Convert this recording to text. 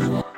Bye.